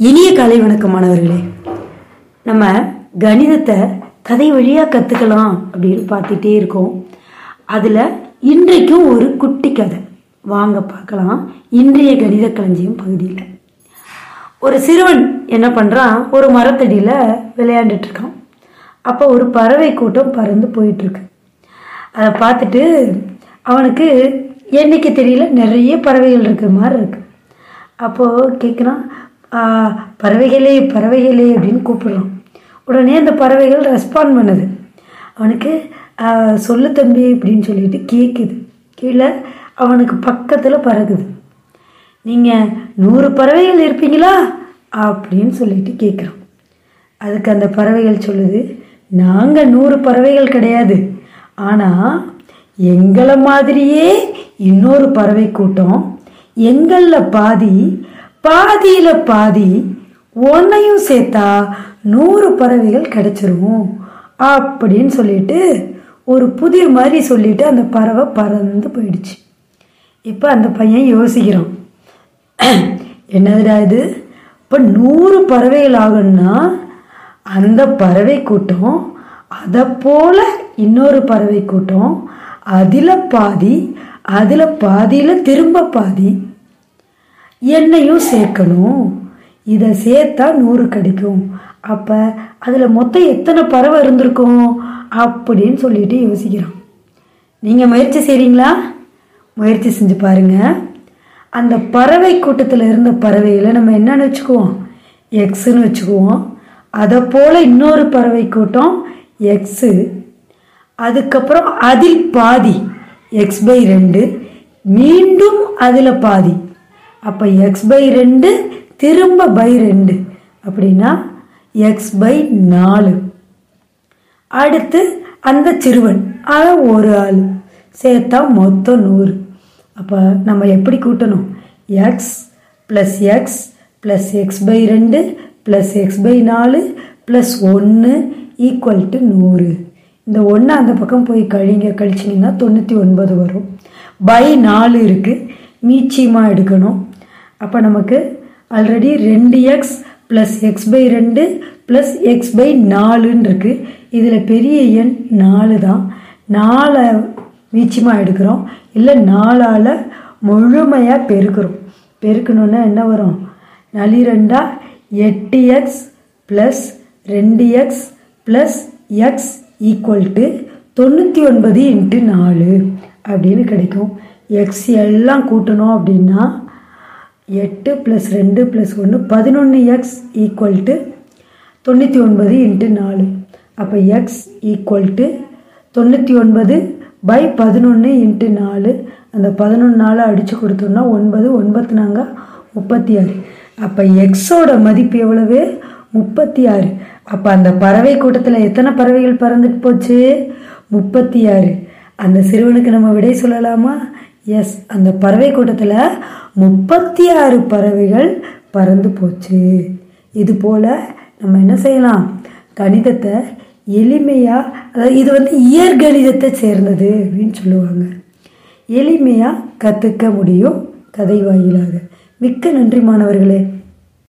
இனிய காலை வணக்கம் மாணவர்களே நம்ம கணிதத்தை கதை வழியாக கற்றுக்கலாம் அப்படின்னு பார்த்துட்டே இருக்கோம். அதில் இன்றைக்கும் ஒரு குட்டி கதை. வாங்க பார்க்கலாம். இன்றைய கணித களஞ்சியம் பகுதியில். ஒரு சிறுவன் என்ன பண்ணுறான் ஒரு மரத்தடியில் விளையாண்டுட்டு இருக்கான். அப்போ ஒரு பறவை கூட்டம் பறந்து போயிட்டுருக்கு அதை பார்த்துட்டு அவனுக்கு என்னைக்கு தெரியல நிறைய பறவைகள் இருக்கிற மாதிரி இருக்குது அப்போது கேட்குறான் பறவைகளே பறவைகளே அப்படின்னு கூப்பிடுறான் உடனே அந்த பறவைகள் ரெஸ்பாண்ட் பண்ணுது. அவனுக்கு சொல்லு தம்பி அப்படின்னு சொல்லிட்டு கேட்குது கீழே அவனுக்கு பக்கத்தில் பறகுது நீங்கள் நூறு பறவைகள் இருப்பீங்களா? அப்படின்னு சொல்லிட்டு கேட்குறான் அதுக்கு அந்த பறவைகள் சொல்லுது நாங்கள் நூறு பறவைகள் கிடையாது. ஆனால் எங்களை மாதிரியே இன்னொரு பறவை கூட்டம் எங்களில் பாதி பாதியில் பாதி உன்னையும் சேர்த்தா நூறு பறவைகள் கிடைச்சிரும் அப்படின்னு சொல்லிட்டு ஒரு புதிர் மாதிரி சொல்லிட்டு அந்த பறவை பறந்து போயிடுச்சு. இப்போ அந்த பையன் யோசிக்கிறான். என்னதுடா இது? இப்போ நூறு பறவைகள் ஆகணும்னா அந்த பறவை கூட்டம் அதை போல இன்னொரு பறவை கூட்டம் அதில் பாதி அதில் பாதியில் திரும்ப பாதி எண்ணெயும் சேர்க்கணும். இதை சேர்த்தா நூறு கிடைக்கும். அப்போ அதில் மொத்தம் எத்தனை பறவை இருந்திருக்கும் அப்படின்னு சொல்லிட்டு யோசிக்கிறோம். நீங்கள் முயற்சி செய்கிறீங்களா முயற்சி செஞ்சு பாருங்கள் அந்த பறவை கூட்டத்தில் இருந்த பறவைகளை நம்ம என்னன்னு வச்சுக்குவோம்? எக்ஸுன்னு வச்சுக்குவோம். அதை போல் இன்னொரு பறவை கூட்டம் எக்ஸு அதுக்கப்புறம் அதில் பாதி எக்ஸ் பை ரெண்டு மீண்டும் அதில் பாதி. அப்போ எக்ஸ் பை ரெண்டு திரும்ப பை ரெண்டு. அப்படின்னா எக்ஸ் பை நாலு. அடுத்து அந்த சிறுவன் அது ஒரு ஆள். சேர்த்தா மொத்தம் நூறு. அப்போ நம்ம எப்படி கூட்டணும்? X plus x plus x by ரெண்டு ப்ளஸ் எக்ஸ் பை நாலு ப்ளஸ் ஒன்று ஈக்குவல் டு நூறு. இந்த ஒன்று அந்த பக்கம் போய் கழிங்க கழிச்சிங்கன்னா தொண்ணூற்றி ஒன்பது வரும். பை நாலு இருக்குது மீச்சியமாக எடுக்கணும். அப்போ நமக்கு ஆல்ரெடி ரெண்டு எக்ஸ் ப்ளஸ் எக்ஸ் பை ரெண்டு ப்ளஸ் எக்ஸ் பை நாலுன்னு இருக்குது இதில் பெரிய எண் நாலு தான். நாலை மீச்சமாக எடுக்கிறோம். இல்லை நாலால் முழுமையாக பெருக்கிறோம். பெருக்கணுன்னா என்ன வரும்? நளி ரெண்டா எட்டு எக்ஸ் ப்ளஸ் ரெண்டு x plus x equal to தொண்ணூற்றி ஒன்பது இன்ட்டு நாலு அப்படின்னு கிடைக்கும். எக்ஸ் எல்லாம் கூட்டணும் அப்படின்னா எட்டு ப்ளஸ் ரெண்டு ப்ளஸ் ஒன்று பதினொன்று எக்ஸ் ஈக்குவல் டு தொண்ணூற்றி ஒன்பது இன்ட்டு நாலு. அப்போ எக்ஸ் ஈக்குவல் டு தொண்ணூற்றி ஒன்பது பை பதினொன்று இன்ட்டு நாலு. அந்த பதினொன்று நாலு அடித்து கொடுத்தோம்னா ஒன்பது ஒன்பத்து நாங்க முப்பத்தி ஆறு. அப்போ எக்ஸோட மதிப்பு எவ்வளவு? முப்பத்தி ஆறு. அப்போ அந்த பறவை கூட்டத்தில் எத்தனை பறவைகள் பறந்துட்டு போச்சு? முப்பத்தி ஆறு. அந்த சிறுவனுக்கு நம்ம விடை சொல்லலாமா? எஸ் அந்த பறவை கூட்டத்தில் முப்பத்தி ஆறு பறவைகள் பறந்து போச்சு. இது போல் நம்ம என்ன செய்யலாம்? கணிதத்தை எளிமையாக அதாவது இது வந்து இயற்கணிதத்தை சேர்ந்தது அப்படின்னு சொல்லுவாங்க. எளிமையாக கற்றுக்க முடியும் கதை வாயிலாக. மிக்க நன்றி மாணவர்களே.